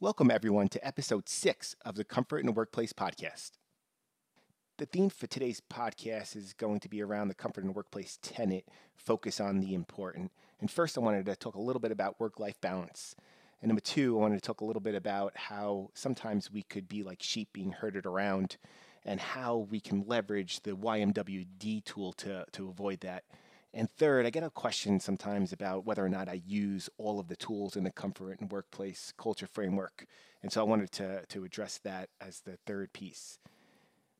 Welcome, everyone, to episode six of the Comfort in the Workplace podcast. The theme for today's podcast is going to be around the comfort in the workplace tenet, focus on the important. And first, I wanted to talk a little bit about work life balance. And number two, I wanted to talk a little bit about how sometimes we could be like sheep being herded around and how we can leverage the YMWD tool to, to avoid that. And third, I get a question sometimes about whether or not I use all of the tools in the comfort and workplace culture framework. And so I wanted to, to address that as the third piece.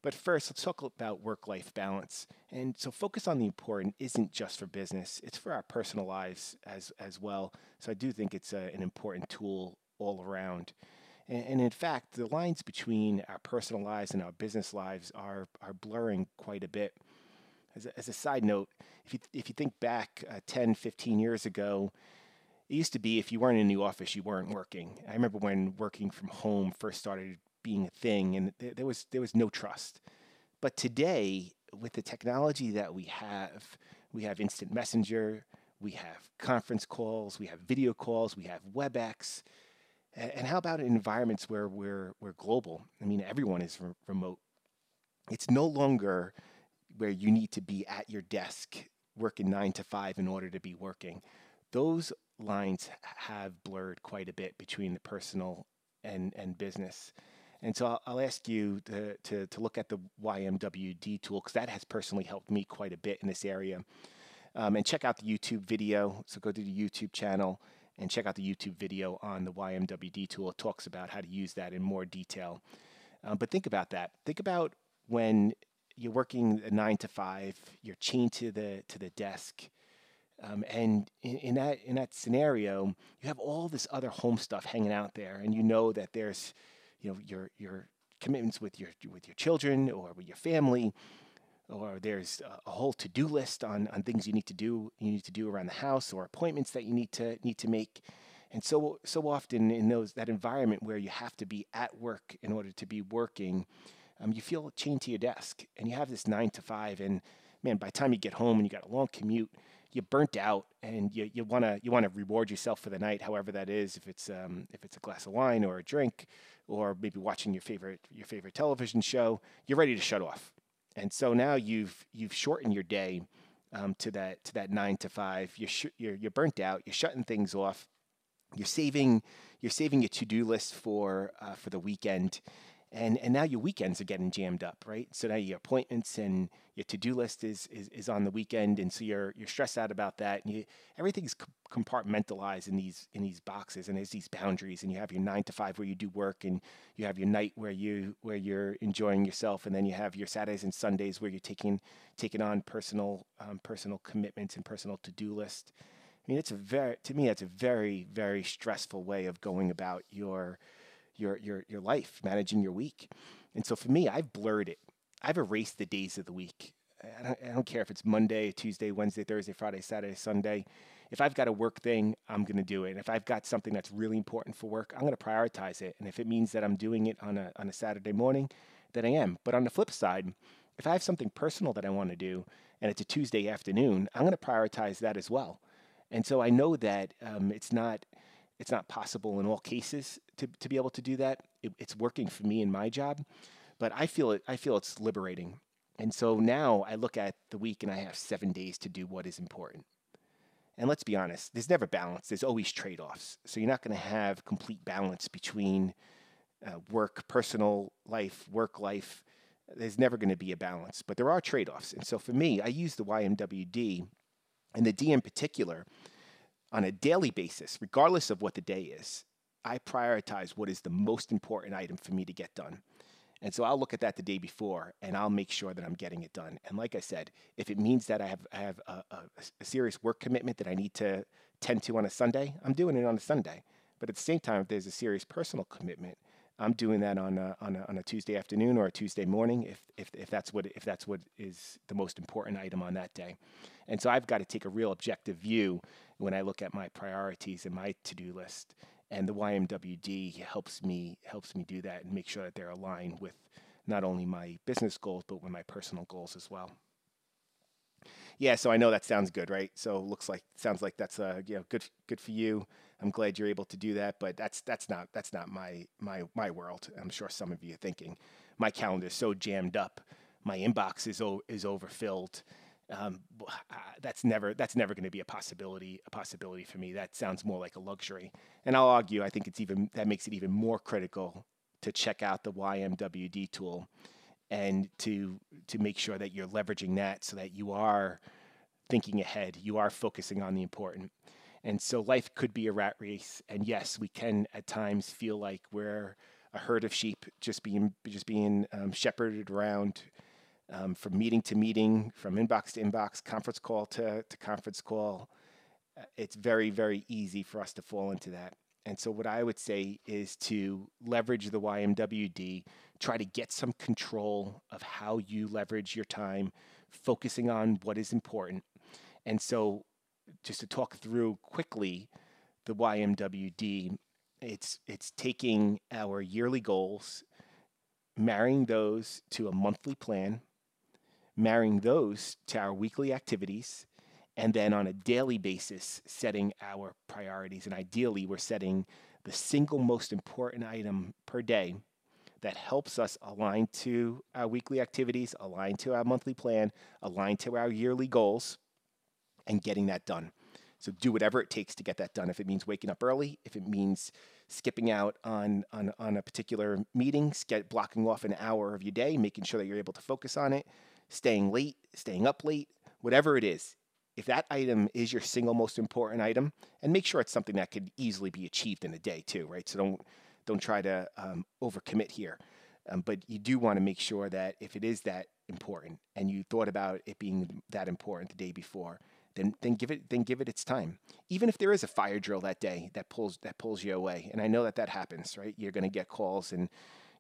But first, let's talk about work life balance. And so, focus on the important isn't just for business, it's for our personal lives as, as well. So, I do think it's a, an important tool all around. And, and, in fact, the lines between our personal lives and our business lives are, are blurring quite a bit. As a, as a side note, if you, if you think back uh, 10, 15 years ago, it used to be if you weren't in the office, you weren't working. I remember when working from home first started being a thing, and th- there was there was no trust. But today, with the technology that we have, we have instant messenger, we have conference calls, we have video calls, we have WebEx. And how about environments where we're, we're global? I mean, everyone is re- remote. It's no longer where you need to be at your desk working nine to five in order to be working. Those lines have blurred quite a bit between the personal and, and business. And so I'll, I'll ask you to, to, to, look at the YMWD tool because that has personally helped me quite a bit in this area. Um, and check out the YouTube video. So go to the YouTube channel and check out the YouTube video on the YMWD tool. It talks about how to use that in more detail. Um, but think about that. Think about when you're working nine to five, you're chained to the to the desk. Um, and in, in, that in that scenario, you have all this other home stuff hanging out there, and you know that there's, you know, your your commitments with your with your children or with your family, or there's a, a whole to do list on on things you need to do you need to do around the house or appointments that you need to need to make. And so so often in those that environment where you have to be at work in order to be working, um, you feel chained to your desk and you have this nine to five. And man, by the time you get home and you got a long commute, you're burnt out and you, you want to you want to reward yourself for the night, however that is. If it's um, if it's a glass of wine or a drink, or maybe watching your favorite your favorite television show, you're ready to shut off. And so now you've you've shortened your day um, to that to that nine to five. You're, sh- you're you're burnt out. You're shutting things off. You're saving you're saving your to do list for uh, for the weekend, and and now your weekends are getting jammed up, right? So now your appointments and your to-do list is is, is on the weekend, and so you're you're stressed out about that, and you, everything's compartmentalized in these in these boxes, and there's these boundaries, and you have your nine to five where you do work, and you have your night where you where you're enjoying yourself, and then you have your Saturdays and Sundays where you're taking taking on personal um, personal commitments and personal to-do list. I mean, it's a very to me, it's a very very stressful way of going about your your your your life, managing your week. And so for me, I've blurred it. I've erased the days of the week. I don't, I don't care if it's Monday, Tuesday, Wednesday, Thursday, Friday, Saturday, Sunday. If I've got a work thing, I'm going to do it. And if I've got something that's really important for work, I'm going to prioritize it. And if it means that I'm doing it on a on a Saturday morning, then I am. But on the flip side, if I have something personal that I want to do and it's a Tuesday afternoon, I'm going to prioritize that as well. And so I know that um, it's not it's not possible in all cases to, to be able to do that. It, it's working for me in my job, but I feel it. I feel it's liberating. And so now I look at the week and I have seven days to do what is important. And let's be honest, there's never balance. There's always trade offs. So you're not going to have complete balance between uh, work, personal life, work life. There's never going to be a balance, but there are trade offs. And so for me, I use the YMWD and the D in particular on a daily basis, regardless of what the day is, I prioritize what is the most important item for me to get done. And so I'll look at that the day before and I'll make sure that I'm getting it done. And like I said, if it means that I have, I have a, a, a serious work commitment that I need to tend to on a Sunday, I'm doing it on a Sunday. But at the same time, if there's a serious personal commitment, I'm doing that on a, on a, on a Tuesday afternoon or a Tuesday morning if, if, if, that's what, if that's what is the most important item on that day. And so I've got to take a real objective view when I look at my priorities and my to-do list. And the YMWD helps me helps me do that and make sure that they're aligned with not only my business goals but with my personal goals as well. Yeah, so I know that sounds good, right? So looks like sounds like that's uh, you know good good for you. I'm glad you're able to do that, but that's that's not that's not my my my world. I'm sure some of you are thinking my calendar is so jammed up, my inbox is o- is overfilled. Um, that's never that's never going to be a possibility a possibility for me. That sounds more like a luxury. And I'll argue I think it's even that makes it even more critical to check out the YMWD tool and to to make sure that you're leveraging that so that you are thinking ahead, you are focusing on the important. And so life could be a rat race. And yes, we can at times feel like we're a herd of sheep just being just being um, shepherded around um, from meeting to meeting, from inbox to inbox, conference call to, to conference call. Uh, it's very, very easy for us to fall into that. And so, what I would say is to leverage the YMWD, try to get some control of how you leverage your time, focusing on what is important. And so, just to talk through quickly the YMWD, it's it's taking our yearly goals, marrying those to a monthly plan, marrying those to our weekly activities, and then on a daily basis setting our priorities. And ideally, we're setting the single most important item per day that helps us align to our weekly activities, align to our monthly plan, align to our yearly goals, and getting that done. So do whatever it takes to get that done. If it means waking up early, if it means skipping out on on, on a particular meeting, get blocking off an hour of your day, making sure that you're able to focus on it, staying late, staying up late, whatever it is. If that item is your single most important item, and make sure it's something that could easily be achieved in a day too, right? So don't don't try to um, overcommit here. Um, but you do want to make sure that if it is that important and you thought about it being that important the day before, then then give it then give it its time. Even if there is a fire drill that day that pulls that pulls you away, and I know that that happens, right? You're going to get calls, and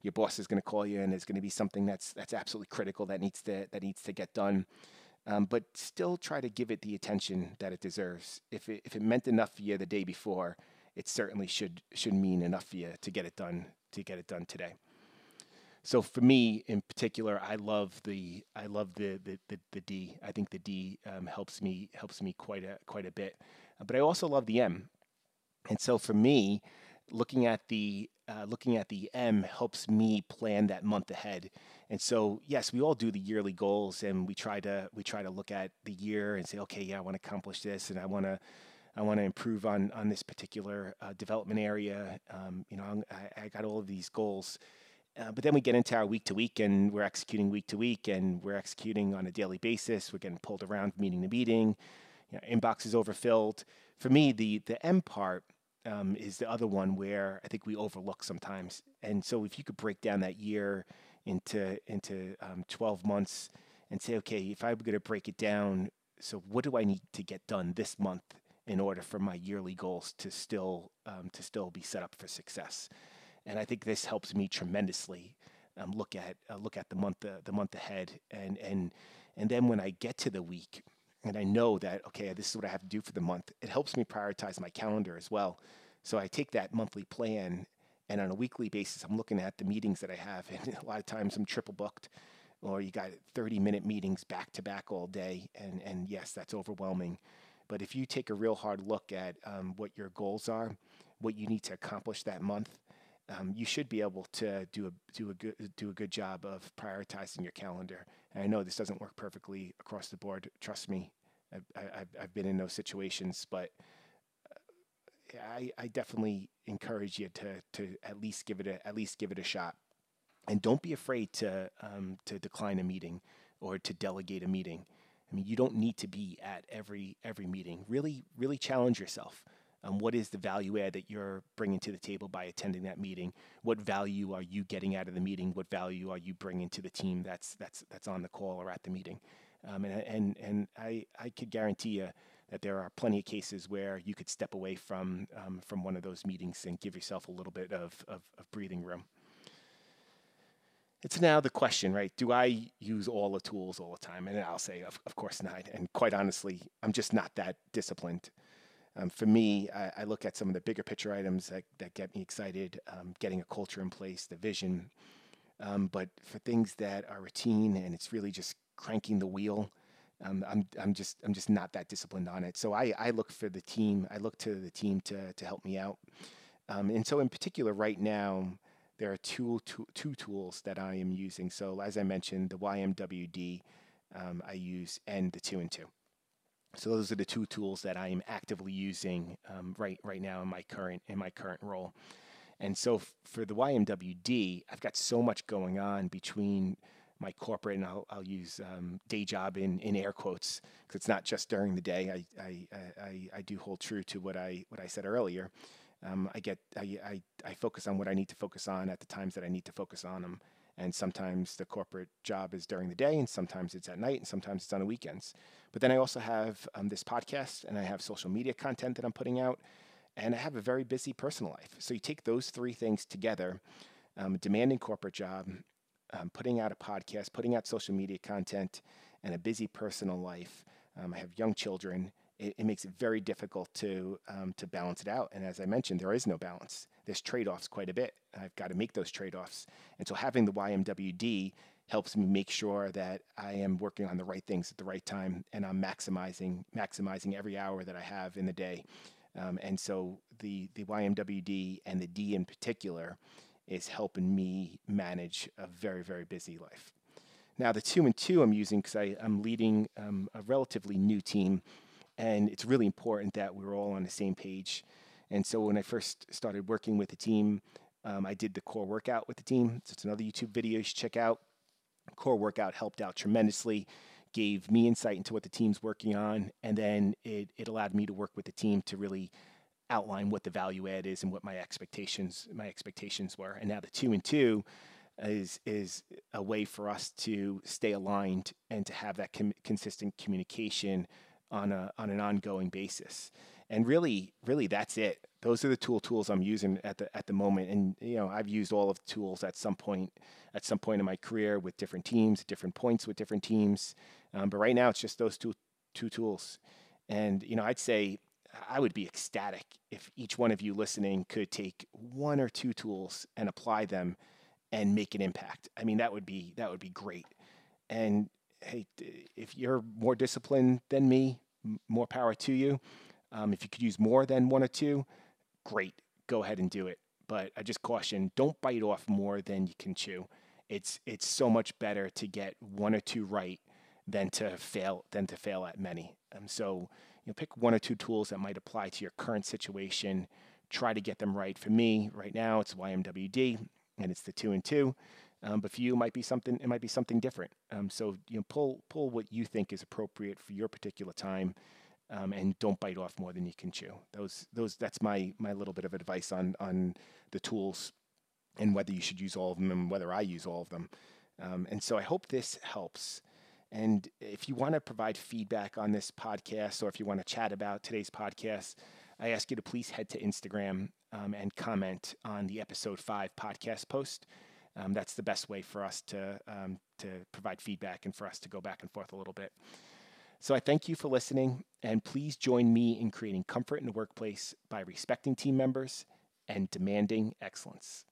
your boss is going to call you, and there's going to be something that's that's absolutely critical that needs to that needs to get done. Um, but still try to give it the attention that it deserves. If it, if it meant enough for you the day before, it certainly should should mean enough for you to get it done to get it done today so for me in particular, I love the I love the the, the, the D. I think the D um, helps me helps me quite a quite a bit, but I also love the M. And so for me, looking at the uh, looking at the M helps me plan that month ahead. And so yes, we all do the yearly goals, and we try to we try to look at the year and say, okay, yeah, I want to accomplish this, and I want to I want to improve on on this particular uh, development area. Um, you know, I, I got all of these goals uh, but then we get into our week to week and we're executing week to week and we're executing on a daily basis. We're getting pulled around meeting to meeting. You know, inbox is overfilled. For me, the, the M part um, is the other one where I think we overlook sometimes. And so if you could break down that year into, into um, 12 months and say, okay, if I'm going to break it down, so what do I need to get done this month in order for my yearly goals to still um, to still be set up for success? and I think this helps me tremendously um, look at uh, look at the month uh, the month ahead, and and and then when I get to the week, and I know that okay, this is what I have to do for the month. It helps me prioritize my calendar as well. So I take that monthly plan, and on a weekly basis, I'm looking at the meetings that I have, and a lot of times I'm triple booked, or you got 30 minute meetings back to back all day, and and yes, that's overwhelming. But if you take a real hard look at um, what your goals are, what you need to accomplish that month, um, you should be able to do a do a good do a good job of prioritizing your calendar. And I know this doesn't work perfectly across the board. Trust me, I've, I've been in those situations, but uh, I, I definitely encourage you to to at least give it a at least give it a shot, and don't be afraid to um, to decline a meeting or to delegate a meeting. I mean, you don't need to be at every every meeting. Really, really challenge yourself. Um, what is the value add that you're bringing to the table by attending that meeting? What value are you getting out of the meeting? What value are you bringing to the team that's that's that's on the call or at the meeting? Um, and and and I I could guarantee you that there are plenty of cases where you could step away from um, from one of those meetings and give yourself a little bit of, of, of breathing room. It's now the question, right? Do I use all the tools all the time? And I'll say, of, of course not. And quite honestly, I'm just not that disciplined. Um, for me, I, I, look at some of the bigger picture items that, that get me excited, um, getting a culture in place, the vision. Um, but for things that are routine and it's really just cranking the wheel, Um, I'm I'm just I'm just not that disciplined on it. So I I look for the team. I look to the team to to help me out. Um, and so in particular, right now there are two, two, two tools that I am using. So as I mentioned, the YMWD um, I use and the two and two. So those are the two tools that I am actively using um, right right now in my current in my current role. And so f- for the YMWD, I've got so much going on between my corporate and I'll, I'll use um, day job in, in air quotes because it's not just during the day. I, I, I, I do hold true to what I what I said earlier. Um, I get I, I, I focus on what I need to focus on at the times that I need to focus on them. And sometimes the corporate job is during the day, and sometimes it's at night, and sometimes it's on the weekends. But then I also have um, this podcast, and I have social media content that I'm putting out, and I have a very busy personal life. So you take those three things together um, demanding corporate job, um, putting out a podcast, putting out social media content, and a busy personal life. Um, I have young children. It, it, makes it very difficult to um, to balance it out. And as I mentioned, there is no balance. There's trade-offs quite a bit. I've got to make those trade-offs. And so having the YMWD helps me make sure that I am working on the right things at the right time and I'm maximizing maximizing every hour that I have in the day. Um, and so the the YMWD and the D in particular is helping me manage a very very busy life. Now the two and two I'm using because I'm leading um, a relatively new team, and it's really important that we're all on the same page. And so when I first started working with the team, um, I did the core workout with the team. So it's another YouTube video you should check out core workout helped out tremendously, gave me insight into what the team's working on, and then it, it allowed me to work with the team to really outline what the value add is and what my expectations my expectations were. And now the two and two is is a way for us to stay aligned and to have that com- consistent communication on a on an ongoing basis. And really, really, that's it. Those are the tool tools I'm using at the at the moment. And you know, I've used all of the tools at some point at some point in my career with different teams, different points with different teams. Um, but right now, it's just those two two tools. And you know, I'd say I would be ecstatic if each one of you listening could take one or two tools and apply them and make an impact. I mean, that would be that would be great. And hey, if you're more disciplined than me, more power to you. Um, if you could use more than one or two, great, go ahead and do it. But I just caution: don't bite off more than you can chew. It's it's so much better to get one or two right than to fail than to fail at many. Um, so you know, pick one or two tools that might apply to your current situation. Try to get them right. For me, right now, it's YMWD, and it's the two and two. Um, but for you, it might be something. It might be something different. Um, so you know, pull pull what you think is appropriate for your particular time um, and don't bite off more than you can chew. Those those that's my my little bit of advice on on the tools and whether you should use all of them and whether I use all of them. Um, and so I hope this helps. And if you want to provide feedback on this podcast or if you want to chat about today's podcast, I ask you to please head to Instagram um, and comment on the episode five podcast post. Um, that's the best way for us to um, to provide feedback and for us to go back and forth a little bit. So I thank you for listening, and please join me in creating comfort in the workplace by respecting team members and demanding excellence.